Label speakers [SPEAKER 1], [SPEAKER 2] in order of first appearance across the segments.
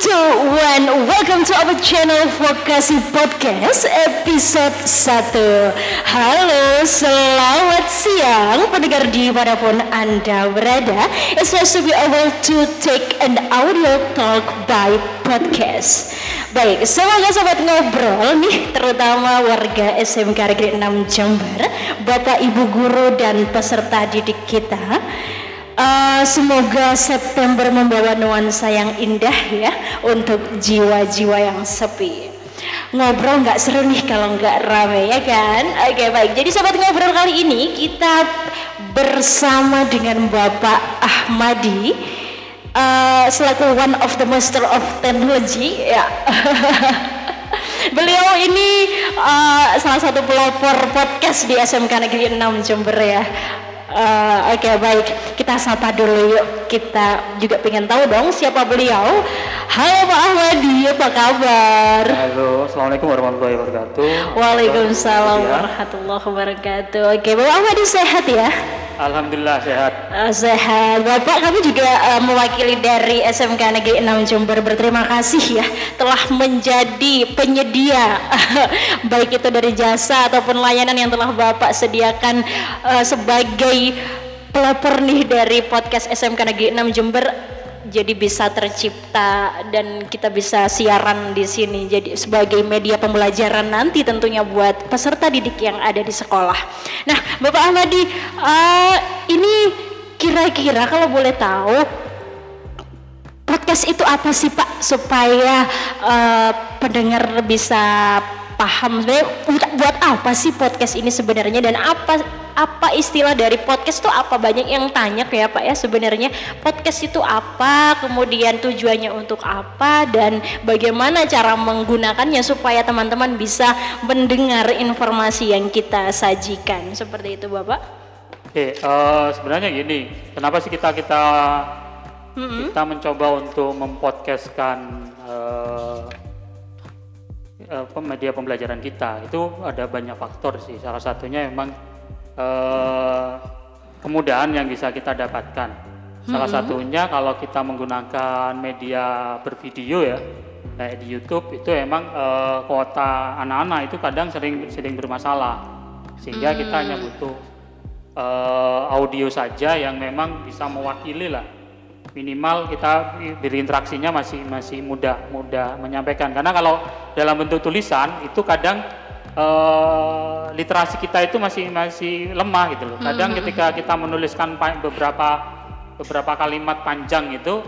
[SPEAKER 1] two, one. Welcome to our channel Vokasi Podcast episode 1 Halo, selamat siang pendengar di mana pun Anda berada. It's nice to be able to take an audio talk by podcast. Baik, semoga sobat ngobrol nih terutama warga SMK Negeri 6 Jember Bapak Ibu guru dan peserta didik kita Uh, semoga September membawa nuansa yang indah ya untuk jiwa-jiwa yang sepi. Ngobrol nggak seru nih kalau nggak rame ya kan? Oke baik. Jadi sobat ngobrol kali ini kita bersama dengan Bapak Ahmadi uh, selaku one of the master of technology ya. Beliau ini uh, salah satu pelopor podcast di SMK Negeri 6 Jember ya. Uh, Oke okay, baik, kita sapa dulu yuk. Kita juga pengen tahu dong siapa beliau. Halo Pak Ahmadi, apa kabar?
[SPEAKER 2] Halo, assalamualaikum warahmatullahi wabarakatuh.
[SPEAKER 1] Waalaikumsalam warahmatullahi wabarakatuh. Oke, okay, Bapak Ahmadi sehat ya?
[SPEAKER 2] Alhamdulillah sehat.
[SPEAKER 1] Uh, sehat. Bapak kami juga uh, mewakili dari SMK Negeri 6 Jember berterima kasih ya telah menjadi penyedia baik itu dari jasa ataupun layanan yang telah Bapak sediakan uh, sebagai pelopor nih dari podcast SMK Negeri 6 Jember jadi bisa tercipta dan kita bisa siaran di sini. Jadi sebagai media pembelajaran nanti tentunya buat peserta didik yang ada di sekolah. Nah, Bapak Ahmadi, uh, ini kira-kira kalau boleh tahu podcast itu apa sih Pak? Supaya uh, pendengar bisa paham. Sebenarnya buat apa sih podcast ini sebenarnya? Dan apa apa istilah dari podcast itu apa? Banyak yang tanya ya Pak ya sebenarnya podcast itu apa? Kemudian tujuannya untuk apa? Dan bagaimana cara menggunakannya supaya teman-teman bisa mendengar informasi yang kita sajikan. Seperti itu Bapak.
[SPEAKER 2] Oke uh, sebenarnya gini kenapa sih kita kita mm-hmm. kita mencoba untuk mempodcastkan uh, media pembelajaran kita? Itu ada banyak faktor sih. Salah satunya memang eh, kemudahan yang bisa kita dapatkan. Salah hmm. satunya kalau kita menggunakan media bervideo ya, kayak di YouTube itu emang eh, kuota anak-anak itu kadang sering sering bermasalah, sehingga hmm. kita hanya butuh eh, audio saja yang memang bisa mewakili lah minimal kita berinteraksinya masih masih mudah mudah menyampaikan karena kalau dalam bentuk tulisan itu kadang uh, literasi kita itu masih masih lemah gitu loh. Kadang hmm. ketika kita menuliskan beberapa beberapa kalimat panjang itu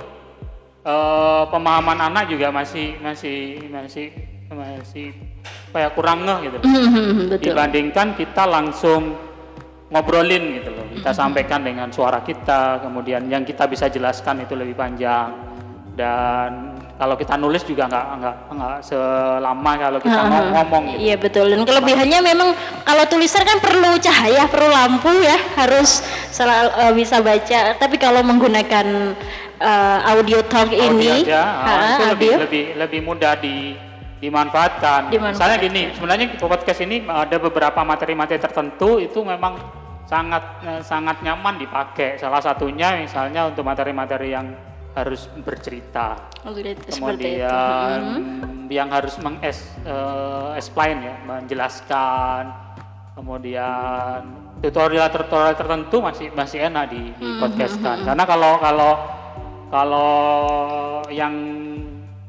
[SPEAKER 2] uh, pemahaman anak juga masih masih masih masih kayak kurang ngeh gitu loh. Hmm, betul. Dibandingkan kita langsung ngobrolin gitu loh. Kita hmm. sampaikan dengan suara kita, kemudian yang kita bisa jelaskan itu lebih panjang dan kalau kita nulis juga nggak nggak nggak selama kalau kita uh, ngomong gitu.
[SPEAKER 1] Iya betul dan kelebihannya memang kalau tulisan kan perlu cahaya perlu lampu ya harus selalu uh, bisa baca tapi kalau menggunakan uh, audio talk audio ini
[SPEAKER 2] aja, uh, itu lebih lebih lebih mudah di dimanfaatkan. dimanfaatkan. Misalnya gini sebenarnya podcast ini ada beberapa materi-materi tertentu itu memang sangat sangat nyaman dipakai salah satunya misalnya untuk materi-materi yang harus bercerita. Oh, Kemudian hmm. yang harus menges uh, explain ya, menjelaskan. Kemudian tutorial-tutorial tertentu masih masih enak di, di hmm. podcastkan. Hmm. Karena kalau kalau kalau yang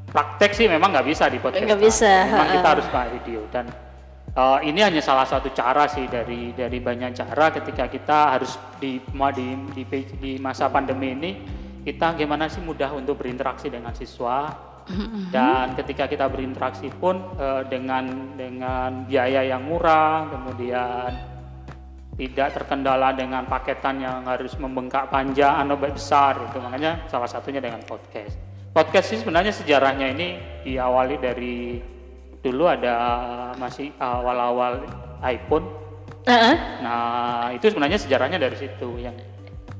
[SPEAKER 2] praktek sih memang nggak bisa di podcast.
[SPEAKER 1] Nggak bisa.
[SPEAKER 2] Memang kita harus pakai video dan uh, ini hanya salah satu cara sih dari dari banyak cara ketika kita harus di di di, di masa pandemi ini kita gimana sih mudah untuk berinteraksi dengan siswa mm-hmm. dan ketika kita berinteraksi pun uh, dengan dengan biaya yang murah kemudian tidak terkendala dengan paketan yang harus membengkak panjang atau besar itu makanya salah satunya dengan podcast podcast sih sebenarnya sejarahnya ini diawali dari dulu ada masih awal-awal iPhone uh-huh. nah itu sebenarnya sejarahnya dari situ yang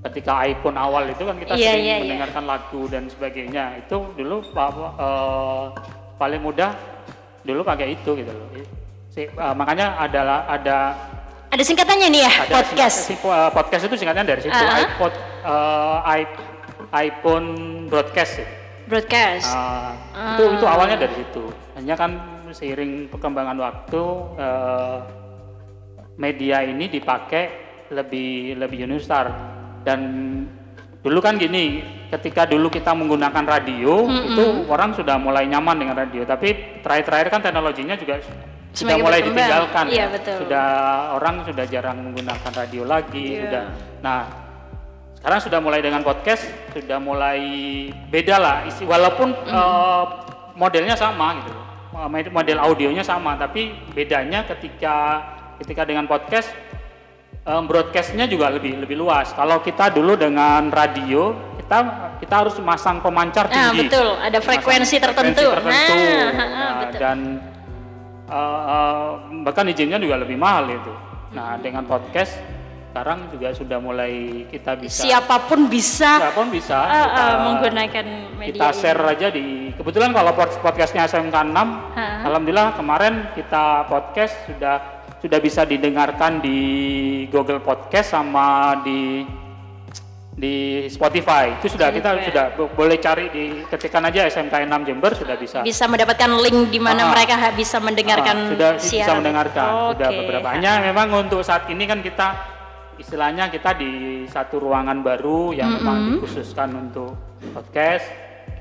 [SPEAKER 2] ketika iPhone awal itu kan kita yeah, sering yeah, iya. mendengarkan yeah. lagu dan sebagainya itu dulu uh, paling mudah dulu pakai itu gitu loh si, uh, makanya adalah ada
[SPEAKER 1] ada singkatannya nih ya ada podcast
[SPEAKER 2] singkat, uh, podcast itu singkatnya dari situ uh -huh. iPod uh, iPhone broadcast ya.
[SPEAKER 1] Broadcast.
[SPEAKER 2] Nah, itu itu awalnya dari situ. Hanya kan seiring perkembangan waktu eh, media ini dipakai lebih lebih universal dan dulu kan gini, ketika dulu kita menggunakan radio itu orang sudah mulai nyaman dengan radio, tapi terakhir-terakhir kan teknologinya juga sudah
[SPEAKER 1] Semakin
[SPEAKER 2] mulai
[SPEAKER 1] berkembang.
[SPEAKER 2] ditinggalkan
[SPEAKER 1] Iya,
[SPEAKER 2] ya.
[SPEAKER 1] betul.
[SPEAKER 2] Sudah orang sudah jarang menggunakan radio lagi,
[SPEAKER 1] Iya.
[SPEAKER 2] sudah. Nah, sekarang sudah mulai dengan podcast, sudah mulai beda lah. isi- Walaupun eh, modelnya sama gitu, Eh, model audionya sama, tapi bedanya ketika ketika dengan podcast em, broadcastnya juga lebih lebih luas. Kalau kita dulu dengan radio, kita kita harus memasang pemancar
[SPEAKER 1] Ah,
[SPEAKER 2] tinggi.
[SPEAKER 1] betul. Ada frekuensi tertentu.
[SPEAKER 2] tertentu.
[SPEAKER 1] Nah,
[SPEAKER 2] Nah,
[SPEAKER 1] betul.
[SPEAKER 2] dan eh, eh, bahkan izinnya juga lebih mahal itu. Nah, dengan podcast sekarang juga sudah mulai kita bisa
[SPEAKER 1] Siapa pun bisa
[SPEAKER 2] siapa pun bisa
[SPEAKER 1] ah,
[SPEAKER 2] kita,
[SPEAKER 1] ah, menggunakan media
[SPEAKER 2] kita
[SPEAKER 1] ini.
[SPEAKER 2] share aja di kebetulan kalau pod- podcastnya SMK 6
[SPEAKER 1] Ha.
[SPEAKER 2] alhamdulillah kemarin kita podcast sudah sudah bisa didengarkan di Google Podcast sama di di Spotify itu sudah kita sudah bo- boleh cari di ketikkan aja SMK 6 Jember sudah bisa
[SPEAKER 1] bisa mendapatkan link di mana
[SPEAKER 2] Ah.
[SPEAKER 1] mereka bisa mendengarkan
[SPEAKER 2] Ah, sudah bisa
[SPEAKER 1] siaran.
[SPEAKER 2] mendengarkan sudah
[SPEAKER 1] Oke.
[SPEAKER 2] beberapa hanya memang untuk saat ini kan kita istilahnya kita di satu ruangan baru yang memang dikhususkan untuk podcast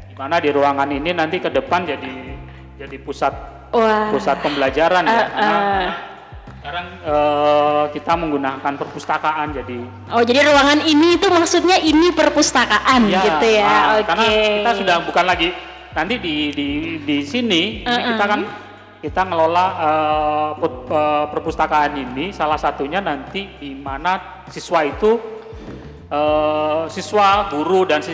[SPEAKER 2] di mana di ruangan ini nanti ke depan jadi jadi pusat
[SPEAKER 1] Wah.
[SPEAKER 2] pusat pembelajaran ya
[SPEAKER 1] Ah,
[SPEAKER 2] karena
[SPEAKER 1] ah.
[SPEAKER 2] Sekarang eh, kita menggunakan perpustakaan jadi
[SPEAKER 1] Oh, jadi ruangan ini itu maksudnya ini perpustakaan gitu ya.
[SPEAKER 2] ah,
[SPEAKER 1] Oke.
[SPEAKER 2] Karena kita sudah bukan lagi nanti di di di sini ini kita kan kita ngelola eh, put- eh, perpustakaan ini salah satunya nanti di mana siswa itu eh, siswa guru dan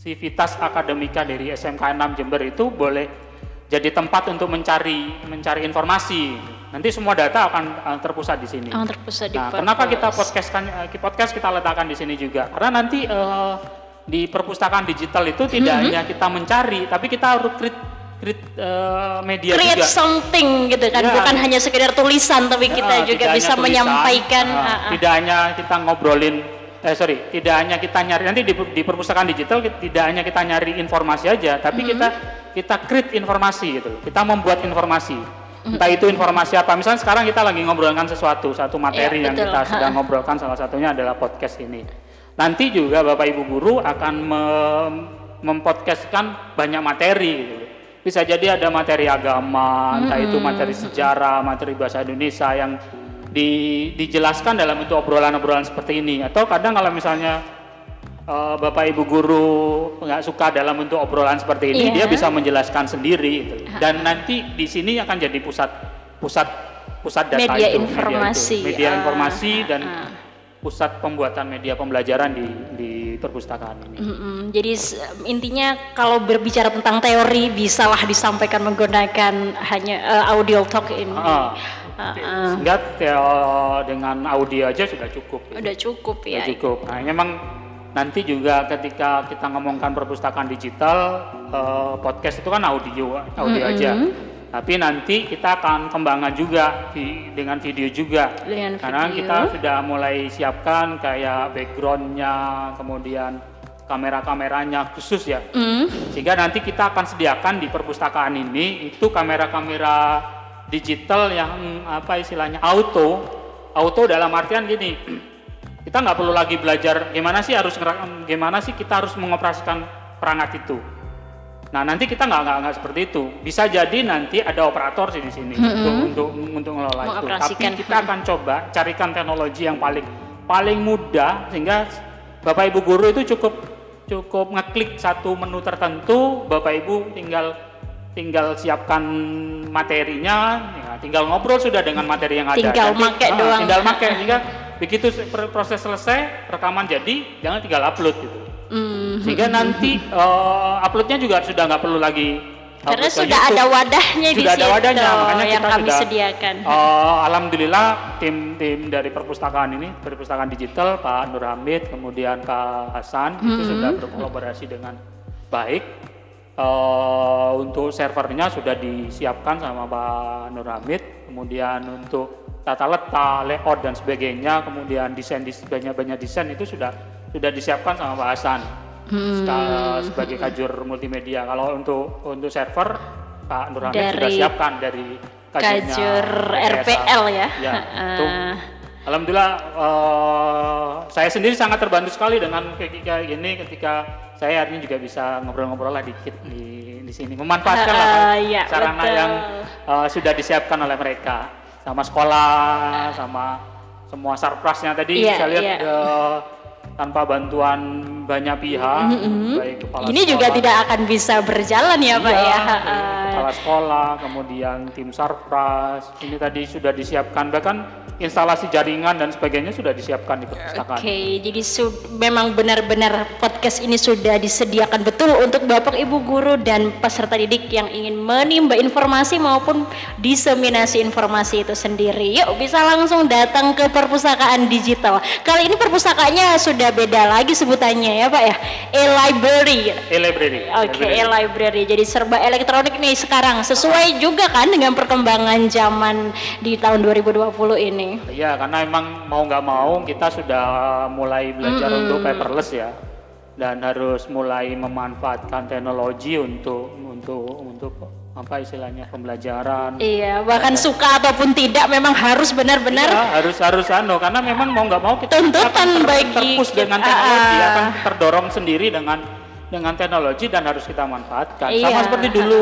[SPEAKER 2] sivitas akademika dari SMK 6 Jember itu boleh jadi tempat untuk mencari mencari informasi. Nanti semua data akan eh, terpusat di sini.
[SPEAKER 1] Oh, terpusat di
[SPEAKER 2] Nah, kenapa kita podcast kan eh, podcast kita letakkan di sini juga? Karena nanti eh, di perpustakaan digital itu tidak
[SPEAKER 1] Mm-hmm.
[SPEAKER 2] hanya kita mencari, tapi kita harus create, create eh, media
[SPEAKER 1] create
[SPEAKER 2] juga.
[SPEAKER 1] something gitu kan,
[SPEAKER 2] Ya.
[SPEAKER 1] bukan hanya sekedar tulisan tapi kita
[SPEAKER 2] Ah,
[SPEAKER 1] juga bisa
[SPEAKER 2] tulisan,
[SPEAKER 1] menyampaikan
[SPEAKER 2] ah,
[SPEAKER 1] ah.
[SPEAKER 2] tidak hanya kita ngobrolin eh sorry tidak hanya kita nyari nanti di, di perpustakaan digital kita- tidak hanya kita nyari informasi aja tapi
[SPEAKER 1] Hmm.
[SPEAKER 2] kita kita create informasi gitu kita membuat informasi
[SPEAKER 1] Hmm.
[SPEAKER 2] Entah itu informasi apa. Misalnya sekarang kita lagi ngobrolkan sesuatu satu materi
[SPEAKER 1] Iya,
[SPEAKER 2] yang
[SPEAKER 1] betul.
[SPEAKER 2] kita sedang ngobrolkan salah satunya adalah podcast ini. Nanti juga bapak ibu guru akan mem- mempodcastkan banyak materi gitu. bisa jadi ada materi agama entah itu materi sejarah materi bahasa Indonesia yang di- dijelaskan dalam bentuk obrolan-obrolan seperti ini. Atau kadang kalau misalnya eh, bapak ibu guru nggak suka dalam bentuk obrolan seperti ini
[SPEAKER 1] Iya.
[SPEAKER 2] dia bisa menjelaskan sendiri gitu. dan nanti di sini akan jadi pusat pusat pusat data
[SPEAKER 1] Media
[SPEAKER 2] itu
[SPEAKER 1] informasi.
[SPEAKER 2] media, itu. media
[SPEAKER 1] Ah,
[SPEAKER 2] informasi dan
[SPEAKER 1] ah.
[SPEAKER 2] pusat pembuatan media pembelajaran di di perpustakaan ini
[SPEAKER 1] Mm-mm. Jadi s- intinya kalau berbicara tentang teori bisalah disampaikan menggunakan hanya eh, audio talk ini.
[SPEAKER 2] Ah. sehingga eh, dengan audio aja sudah cukup gitu.
[SPEAKER 1] Udah cukup
[SPEAKER 2] Ya,
[SPEAKER 1] ya.
[SPEAKER 2] cukup. Nah, memang nanti juga ketika kita ngomongkan perpustakaan digital, eh, podcast itu kan audio, audio aja. Tapi nanti kita akan kembangkan juga vi- dengan video juga.
[SPEAKER 1] Dengan
[SPEAKER 2] Karena
[SPEAKER 1] video.
[SPEAKER 2] kita sudah mulai siapkan kayak backgroundnya, kemudian kamera-kameranya khusus ya.
[SPEAKER 1] Mm.
[SPEAKER 2] Sehingga nanti kita akan sediakan di perpustakaan ini itu kamera-kamera digital yang apa istilahnya auto. Auto dalam artian gini, kita nggak perlu lagi belajar gimana sih harus gimana sih kita harus mengoperasikan perangkat itu. Nah nanti kita nggak nggak nggak seperti itu. Bisa jadi nanti ada operator di sini untuk untuk untuk ngelola itu. Tapi kita akan coba carikan teknologi yang paling paling mudah sehingga bapak ibu guru itu cukup cukup ngeklik satu menu tertentu, bapak ibu tinggal tinggal siapkan materinya, ya, tinggal ngobrol sudah dengan materi yang ada.
[SPEAKER 1] Tinggal make
[SPEAKER 2] ah,
[SPEAKER 1] doang.
[SPEAKER 2] Tinggal make sehingga begitu se- pr- proses selesai rekaman jadi, jangan tinggal upload gitu.
[SPEAKER 1] Mm.
[SPEAKER 2] Sehingga nanti eh, uploadnya juga sudah nggak perlu lagi
[SPEAKER 1] Karena sudah
[SPEAKER 2] YouTube.
[SPEAKER 1] ada wadahnya di
[SPEAKER 2] Sudah ada
[SPEAKER 1] situ
[SPEAKER 2] wadahnya, makanya
[SPEAKER 1] yang
[SPEAKER 2] kita
[SPEAKER 1] kami
[SPEAKER 2] sudah,
[SPEAKER 1] sediakan.
[SPEAKER 2] eh, alhamdulillah tim tim dari perpustakaan ini, perpustakaan digital Pak Nur Hamid, kemudian Pak Hasan itu
[SPEAKER 1] Hmm.
[SPEAKER 2] sudah berkolaborasi dengan baik. Eh, untuk servernya sudah disiapkan sama Pak Nur Hamid, kemudian untuk tata letak, layout dan sebagainya, kemudian desain banyak banyak desain itu sudah sudah disiapkan sama Pak Hasan. ska- sebagai kajur multimedia. Kalau untuk untuk server Pak Nur Hamid sudah
[SPEAKER 1] Dari
[SPEAKER 2] siapkan dari kajurnya
[SPEAKER 1] Kajur. RPL ya.
[SPEAKER 2] Ya, itu Alhamdulillah eh, saya sendiri sangat terbantu sekali dengan kayak kayak gini ketika saya hari ini juga bisa ngobrol-ngobrol lah dikit di di sini memanfaatkan lah kan
[SPEAKER 1] Ah, iya,
[SPEAKER 2] sarana
[SPEAKER 1] betul.
[SPEAKER 2] yang eh, sudah disiapkan oleh mereka sama sekolah sama semua sarprasnya tadi
[SPEAKER 1] Iya,
[SPEAKER 2] saya lihat
[SPEAKER 1] iya.
[SPEAKER 2] eh, tanpa bantuan banyak pihak baik kepala
[SPEAKER 1] Ini juga
[SPEAKER 2] sekolah,
[SPEAKER 1] tidak akan bisa berjalan ya Pak
[SPEAKER 2] Iya,
[SPEAKER 1] ya.
[SPEAKER 2] dari kepala sekolah, kemudian tim sarpras, ini tadi sudah disiapkan bahkan instalasi jaringan dan sebagainya sudah disiapkan di perpustakaan.
[SPEAKER 1] Oke, jadi su- memang benar-benar podcast ini sudah disediakan betul untuk Bapak Ibu guru dan peserta didik yang ingin menimba informasi maupun diseminasi informasi itu sendiri. Yuk bisa langsung datang ke perpustakaan digital. Kali ini perpustakaannya sudah beda lagi sebutannya ya Pak ya. E-library.
[SPEAKER 2] E-library.
[SPEAKER 1] Oke, e-library. Jadi serba elektronik nih sekarang. Sesuai juga kan dengan perkembangan zaman di tahun 2020 ini.
[SPEAKER 2] Iya, karena emang mau nggak mau kita sudah mulai belajar untuk paperless ya, dan harus mulai memanfaatkan teknologi untuk untuk untuk apa istilahnya pembelajaran.
[SPEAKER 1] Iya, bahkan suka ataupun tidak memang harus benar-benar
[SPEAKER 2] Ya, harus harus anu karena memang mau nggak mau kita
[SPEAKER 1] Tuntutan
[SPEAKER 2] akan ter-
[SPEAKER 1] bagi
[SPEAKER 2] terpush dengan teknologi
[SPEAKER 1] Ah.
[SPEAKER 2] akan terdorong sendiri dengan dengan teknologi dan harus kita manfaatkan
[SPEAKER 1] Iya.
[SPEAKER 2] sama seperti dulu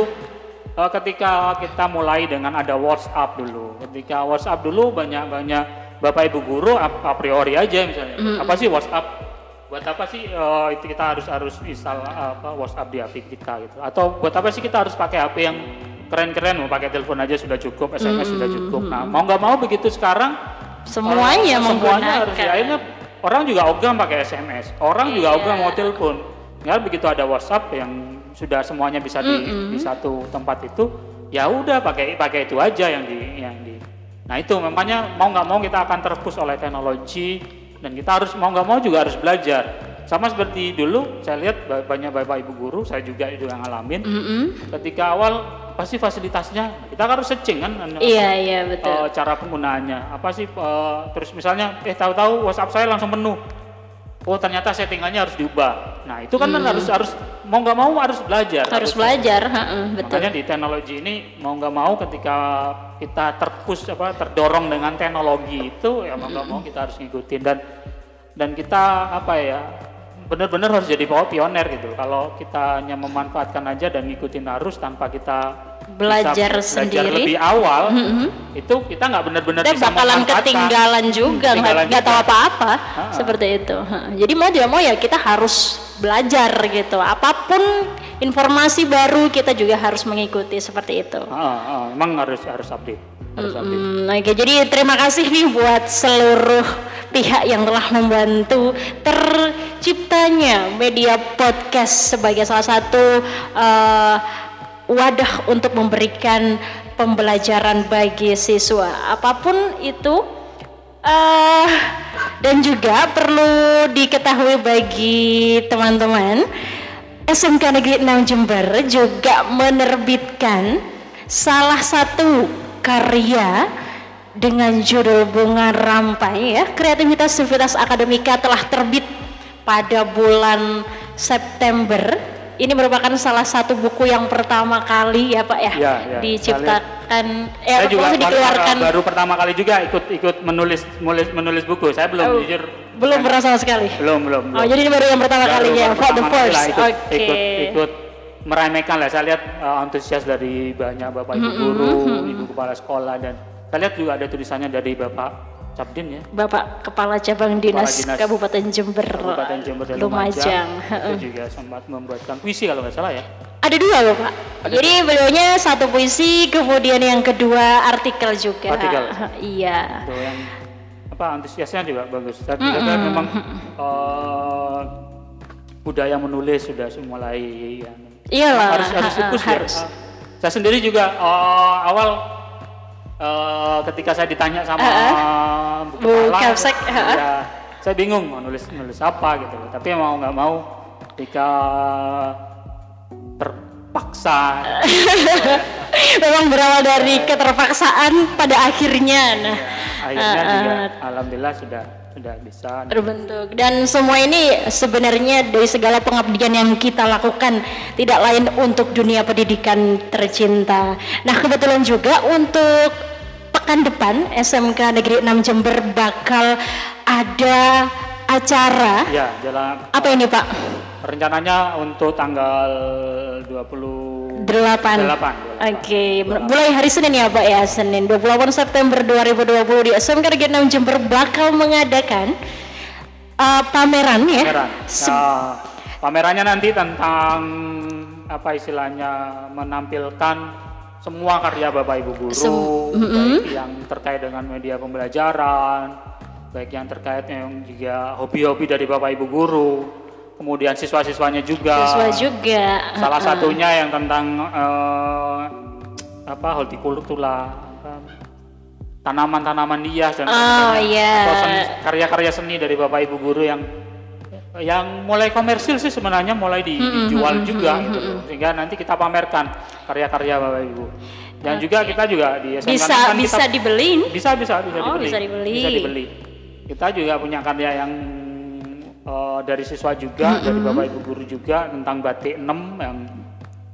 [SPEAKER 2] eh, ketika kita mulai dengan ada WhatsApp dulu ketika WhatsApp dulu banyak banyak bapak ibu guru a, a priori aja misalnya apa sih WhatsApp buat apa sih eh, itu kita harus harus install apa WhatsApp di HP kita gitu? Atau buat apa sih kita harus pakai HP yang keren-keren? Mau pakai telepon aja sudah cukup SMS sudah cukup. Nah mau nggak mau begitu sekarang
[SPEAKER 1] semuanya
[SPEAKER 2] Oh, semuanya harus ya, akhirnya orang juga ogah pakai SMS orang juga
[SPEAKER 1] Iya.
[SPEAKER 2] ogah mau telepon. Ya begitu ada WhatsApp yang sudah semuanya bisa di, di satu tempat itu ya udah pakai pakai itu aja yang di yang di. Nah itu makanya mau nggak mau kita akan terpus oleh teknologi dan kita harus mau nggak mau juga harus belajar sama seperti dulu saya lihat ba- banyak bapak ibu guru saya juga itu yang ngalamin
[SPEAKER 1] Mm-mm.
[SPEAKER 2] ketika awal pasti fasilitasnya kita harus searching kan
[SPEAKER 1] Iya, iya betul.
[SPEAKER 2] eh, cara penggunaannya apa sih eh, terus misalnya eh tahu-tahu WhatsApp saya langsung penuh oh ternyata settingannya harus diubah. Nah itu kan harus harus mau nggak mau harus belajar.
[SPEAKER 1] Hmm. harus belajar, heeh, betul.
[SPEAKER 2] makanya di teknologi ini mau nggak mau ketika kita terpus apa terdorong dengan teknologi itu ya mau nggak mau kita harus ngikutin. Dan dan kita apa ya benar-benar harus jadi pioner gitu. Kalau kita hanya memanfaatkan aja dan ngikutin arus tanpa kita
[SPEAKER 1] Belajar
[SPEAKER 2] belajar
[SPEAKER 1] sendiri. Mm-hmm.
[SPEAKER 2] lebih awal itu kita nggak benar-benar
[SPEAKER 1] Kita
[SPEAKER 2] bisa
[SPEAKER 1] bakalan ketinggalan juga, nggak tahu apa-apa seperti itu. Jadi mau tidak mau ya kita harus belajar gitu. Apa pun informasi baru kita juga harus mengikuti seperti itu.
[SPEAKER 2] Ah, ah, emang harus harus update harus update
[SPEAKER 1] Hmm, oke, jadi terima kasih nih buat seluruh pihak yang telah membantu terciptanya media podcast sebagai salah satu eh, wadah untuk memberikan pembelajaran bagi siswa. Apa pun itu eh dan juga perlu diketahui bagi teman-teman SMK Negeri 6 Jember juga menerbitkan salah satu karya dengan judul Bunga Rampai ya kreativitas Akademika telah terbit pada bulan September ini merupakan salah satu buku yang pertama kali ya Pak ya,
[SPEAKER 2] Ya, ya.
[SPEAKER 1] diciptakan eh
[SPEAKER 2] saya juga
[SPEAKER 1] maksudnya
[SPEAKER 2] baru,
[SPEAKER 1] dikeluarkan
[SPEAKER 2] baru pertama kali juga ikut ikut menulis menulis menulis buku saya belum
[SPEAKER 1] Oh,
[SPEAKER 2] jujur
[SPEAKER 1] belum pernah sama sekali
[SPEAKER 2] belum belum,
[SPEAKER 1] Oh,
[SPEAKER 2] belum.
[SPEAKER 1] jadi ini baru yang pertama
[SPEAKER 2] Baru-
[SPEAKER 1] kalinya,
[SPEAKER 2] baru
[SPEAKER 1] for the
[SPEAKER 2] pertama kali
[SPEAKER 1] first.
[SPEAKER 2] lah ikut,
[SPEAKER 1] Oke.
[SPEAKER 2] ikut ikut meremehkan lah saya lihat uh, antusias dari banyak bapak ibu guru ibu kepala sekolah dan saya lihat juga ada tulisannya dari bapak Cabdin ya
[SPEAKER 1] Bapak Kepala Cabang Dinas,
[SPEAKER 2] Dinas
[SPEAKER 1] Kabupaten Jember,
[SPEAKER 2] Kabupaten Jember dan
[SPEAKER 1] Lumajang.
[SPEAKER 2] Lumajang itu juga sempat membuatkan puisi kalau nggak salah ya
[SPEAKER 1] Ada dua Bapak. Jadi beliaunya satu puisi, kemudian yang kedua artikel juga.
[SPEAKER 2] Artikel.
[SPEAKER 1] iya.
[SPEAKER 2] itu yang apa antusiasnya juga bagus kira kan memang uh, budaya menulis sudah mulai ya,
[SPEAKER 1] Iyalah.
[SPEAKER 2] harus harus ya.
[SPEAKER 1] harus.
[SPEAKER 2] Uh, saya sendiri juga uh, awal uh, ketika saya ditanya sama Bu
[SPEAKER 1] Bu Kapsek, ha-ha.
[SPEAKER 2] ya, saya bingung mau nulis nulis apa gitu tapi mau nggak mau ketika terpaksa
[SPEAKER 1] Memang berawal dari keterpaksaan pada akhirnya. Nah,
[SPEAKER 2] akhirnya
[SPEAKER 1] Ah,
[SPEAKER 2] juga
[SPEAKER 1] ah.
[SPEAKER 2] alhamdulillah sudah sudah bisa
[SPEAKER 1] terbentuk dan semua ini sebenarnya dari segala pengabdian yang kita lakukan tidak lain untuk dunia pendidikan tercinta. Nah kebetulan juga untuk pekan depan SMK Negeri 6 Jember bakal ada acara
[SPEAKER 2] ya jalan
[SPEAKER 1] apa ini Pak?
[SPEAKER 2] rencananya untuk tanggal 28
[SPEAKER 1] Delapan.
[SPEAKER 2] Delapan,
[SPEAKER 1] Oke, mulai hari Senin ya Pak ya, Senin 28 September 2020 di SMK Negeri 6 Jember bakal mengadakan uh, pameran ya.
[SPEAKER 2] pameran. Nah, pamerannya nanti tentang apa istilahnya menampilkan semua karya Bapak Ibu guru,
[SPEAKER 1] Sem-
[SPEAKER 2] baik yang terkait dengan media pembelajaran, baik yang terkait yang juga hobi-hobi dari Bapak Ibu guru, kemudian siswa-siswanya juga.
[SPEAKER 1] Siswa juga.
[SPEAKER 2] Salah
[SPEAKER 1] uh-uh.
[SPEAKER 2] satunya yang tentang eh, apa hortikultura, tanaman-tanaman hias dan
[SPEAKER 1] Oh,
[SPEAKER 2] sebagainya.
[SPEAKER 1] iya.
[SPEAKER 2] Karya-karya seni dari bapak ibu guru yang yang mulai komersil sih sebenarnya mulai di- dijual juga gitu loh. sehingga nanti kita pamerkan karya-karya bapak ibu dan juga kita juga di SMK
[SPEAKER 1] Bisa
[SPEAKER 2] kan
[SPEAKER 1] bisa
[SPEAKER 2] kita,
[SPEAKER 1] dibeliin.
[SPEAKER 2] bisa bisa bisa
[SPEAKER 1] Oh,
[SPEAKER 2] dibeli
[SPEAKER 1] bisa dibeli.
[SPEAKER 2] Bisa dibeli. kita juga punya karya yang eh, dari siswa juga dari bapak ibu guru juga tentang batik 6 yang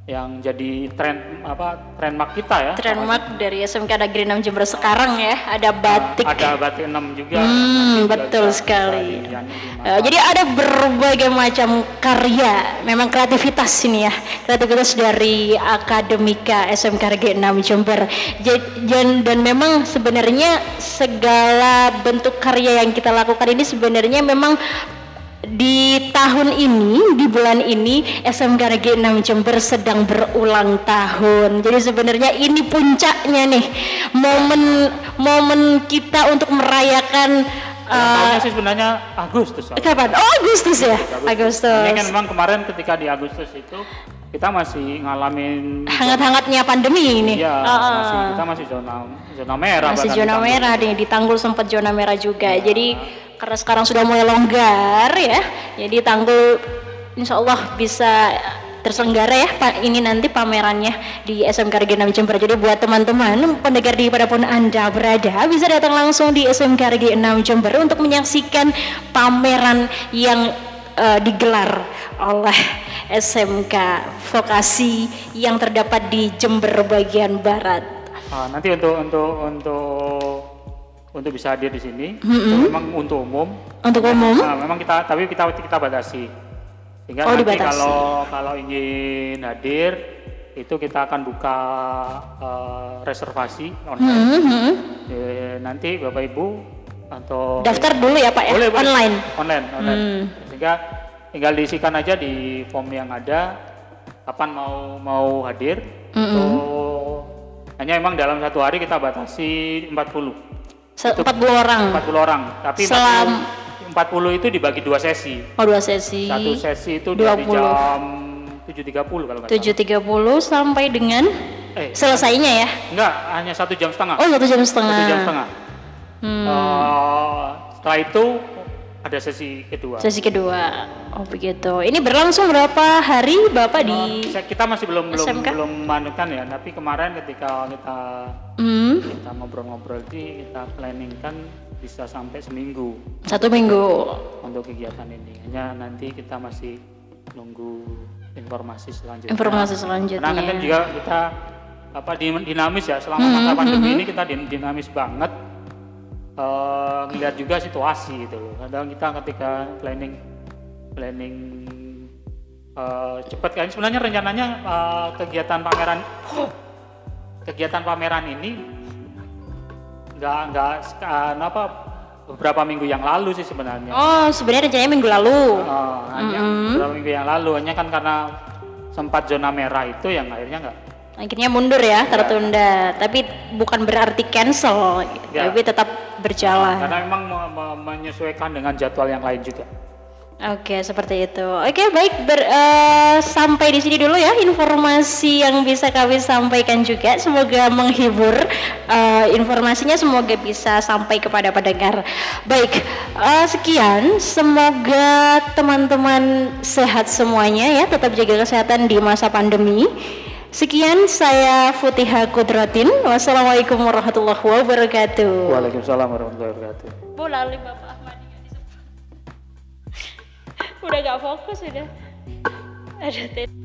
[SPEAKER 2] yang jadi tren apa trademark kita ya
[SPEAKER 1] Trademark dari SMK Negeri 6 Jember sekarang ya, ada batik.
[SPEAKER 2] ada batik 6 juga
[SPEAKER 1] Hmm,
[SPEAKER 2] juga
[SPEAKER 1] betul
[SPEAKER 2] bisa-
[SPEAKER 1] sekali.
[SPEAKER 2] bisa
[SPEAKER 1] Eh, jadi ada berbagai macam karya, memang kreativitas ini ya, kreativitas dari akademika SMK Negeri 6 Jember. Dan, dan memang sebenarnya segala bentuk karya yang kita lakukan ini sebenarnya memang di tahun ini, di bulan ini SMK Negeri 6 Jember sedang berulang tahun. Jadi sebenarnya ini puncaknya nih momen momen kita untuk merayakan eh,
[SPEAKER 2] tahunnya sih sebenarnya Agustus
[SPEAKER 1] kapan? Oh Agustus ya,
[SPEAKER 2] Ini
[SPEAKER 1] Agustus.
[SPEAKER 2] kan memang kemarin ketika di Agustus itu kita masih ngalamin
[SPEAKER 1] Hangat-hangatnya pandemi ini.
[SPEAKER 2] Iya, masih kita masih zona zona merah
[SPEAKER 1] masih zona merah nih di Tanggul sempat zona merah juga jadi karena sekarang sudah mulai longgar ya. Jadi Tanggul Insya Allah bisa terselenggara ya Pak. Ini nanti pamerannya di SMK 6 Jember jadi buat teman-teman pendengar di pun anda berada bisa datang langsung di SMK 6 Jember untuk menyaksikan pameran yang eh, digelar oleh SMK vokasi yang terdapat di Jember bagian barat.
[SPEAKER 2] Ah, nanti untuk untuk untuk untuk bisa hadir di sini itu memang untuk umum.
[SPEAKER 1] untuk umum
[SPEAKER 2] Nah, memang kita tapi kita kita batasi. Sehingga
[SPEAKER 1] Oh,
[SPEAKER 2] nanti
[SPEAKER 1] dibatasi.
[SPEAKER 2] kalau kalau ingin hadir itu kita akan buka eh, reservasi online.
[SPEAKER 1] Hmm, hmm.
[SPEAKER 2] Eh, nanti Bapak Ibu atau
[SPEAKER 1] Daftar dulu ya Pak ya,
[SPEAKER 2] Boleh, boleh.
[SPEAKER 1] online.
[SPEAKER 2] online online
[SPEAKER 1] Hmm.
[SPEAKER 2] sehingga tinggal diisikan aja di form yang ada kapan mau mau hadir itu hanya emang dalam satu hari kita batasi 40
[SPEAKER 1] Se- 40 orang.
[SPEAKER 2] 40 orang tapi
[SPEAKER 1] Selam-
[SPEAKER 2] 40, 40 itu dibagi dua sesi
[SPEAKER 1] Oh dua sesi.
[SPEAKER 2] satu sesi itu dari
[SPEAKER 1] 20.
[SPEAKER 2] jam 7.30 kalau nggak salah
[SPEAKER 1] 7.30 sampai dengan
[SPEAKER 2] eh
[SPEAKER 1] selesainya ya.
[SPEAKER 2] enggak hanya satu jam setengah
[SPEAKER 1] Oh satu jam setengah.
[SPEAKER 2] satu jam setengah
[SPEAKER 1] Hmm.
[SPEAKER 2] Eh, setelah itu ada sesi kedua
[SPEAKER 1] Sesi kedua. Oh begitu. Ini berlangsung berapa hari Bapak di?
[SPEAKER 2] Saya- kita masih belum belum
[SPEAKER 1] SMK?
[SPEAKER 2] belum manukan ya tapi kemarin ketika kita
[SPEAKER 1] Hmm,
[SPEAKER 2] kita ngobrol-ngobrol di kita planning kan bisa sampai seminggu
[SPEAKER 1] satu minggu.
[SPEAKER 2] untuk kegiatan ini hanya nanti kita masih nunggu informasi selanjutnya
[SPEAKER 1] Informasi
[SPEAKER 2] karena kan
[SPEAKER 1] selanjutnya.
[SPEAKER 2] juga kita apa di- dinamis ya selama
[SPEAKER 1] Hmm,
[SPEAKER 2] masa pandemi ini kita din- dinamis banget Ngelihat juga situasi gitu loh. Kadang kita ketika planning planning eh cepat kan. Sebenarnya rencananya eh, kegiatan pameran kegiatan pameran ini nggak nggak eh, apa beberapa minggu yang lalu sih sebenarnya.
[SPEAKER 1] Oh sebenarnya rencananya minggu lalu.
[SPEAKER 2] Oh, hanya beberapa minggu yang lalu. Hanya kan karena sempat zona merah itu yang akhirnya nggak.
[SPEAKER 1] Akhirnya mundur ya, tertunda. Tapi bukan berarti cancel,
[SPEAKER 2] Ya.
[SPEAKER 1] tapi tetap berjalan.
[SPEAKER 2] karena memang me- me- menyesuaikan dengan jadwal yang lain juga.
[SPEAKER 1] Oke, seperti itu. Oke, baik. Ber, eh, sampai di sini dulu ya informasi yang bisa kami sampaikan juga. Semoga menghibur. Eh, informasinya semoga bisa sampai kepada pendengar. Baik, eh, sekian. Semoga teman-teman sehat semuanya ya. Tetap jaga kesehatan di masa pandemi. Sekian saya Futiha Kudratin. Wassalamualaikum warahmatullahi wabarakatuh.
[SPEAKER 2] Waalaikumsalam warahmatullahi wabarakatuh.
[SPEAKER 1] Bola Bapak Ahmad Udah gak fokus udah. Ada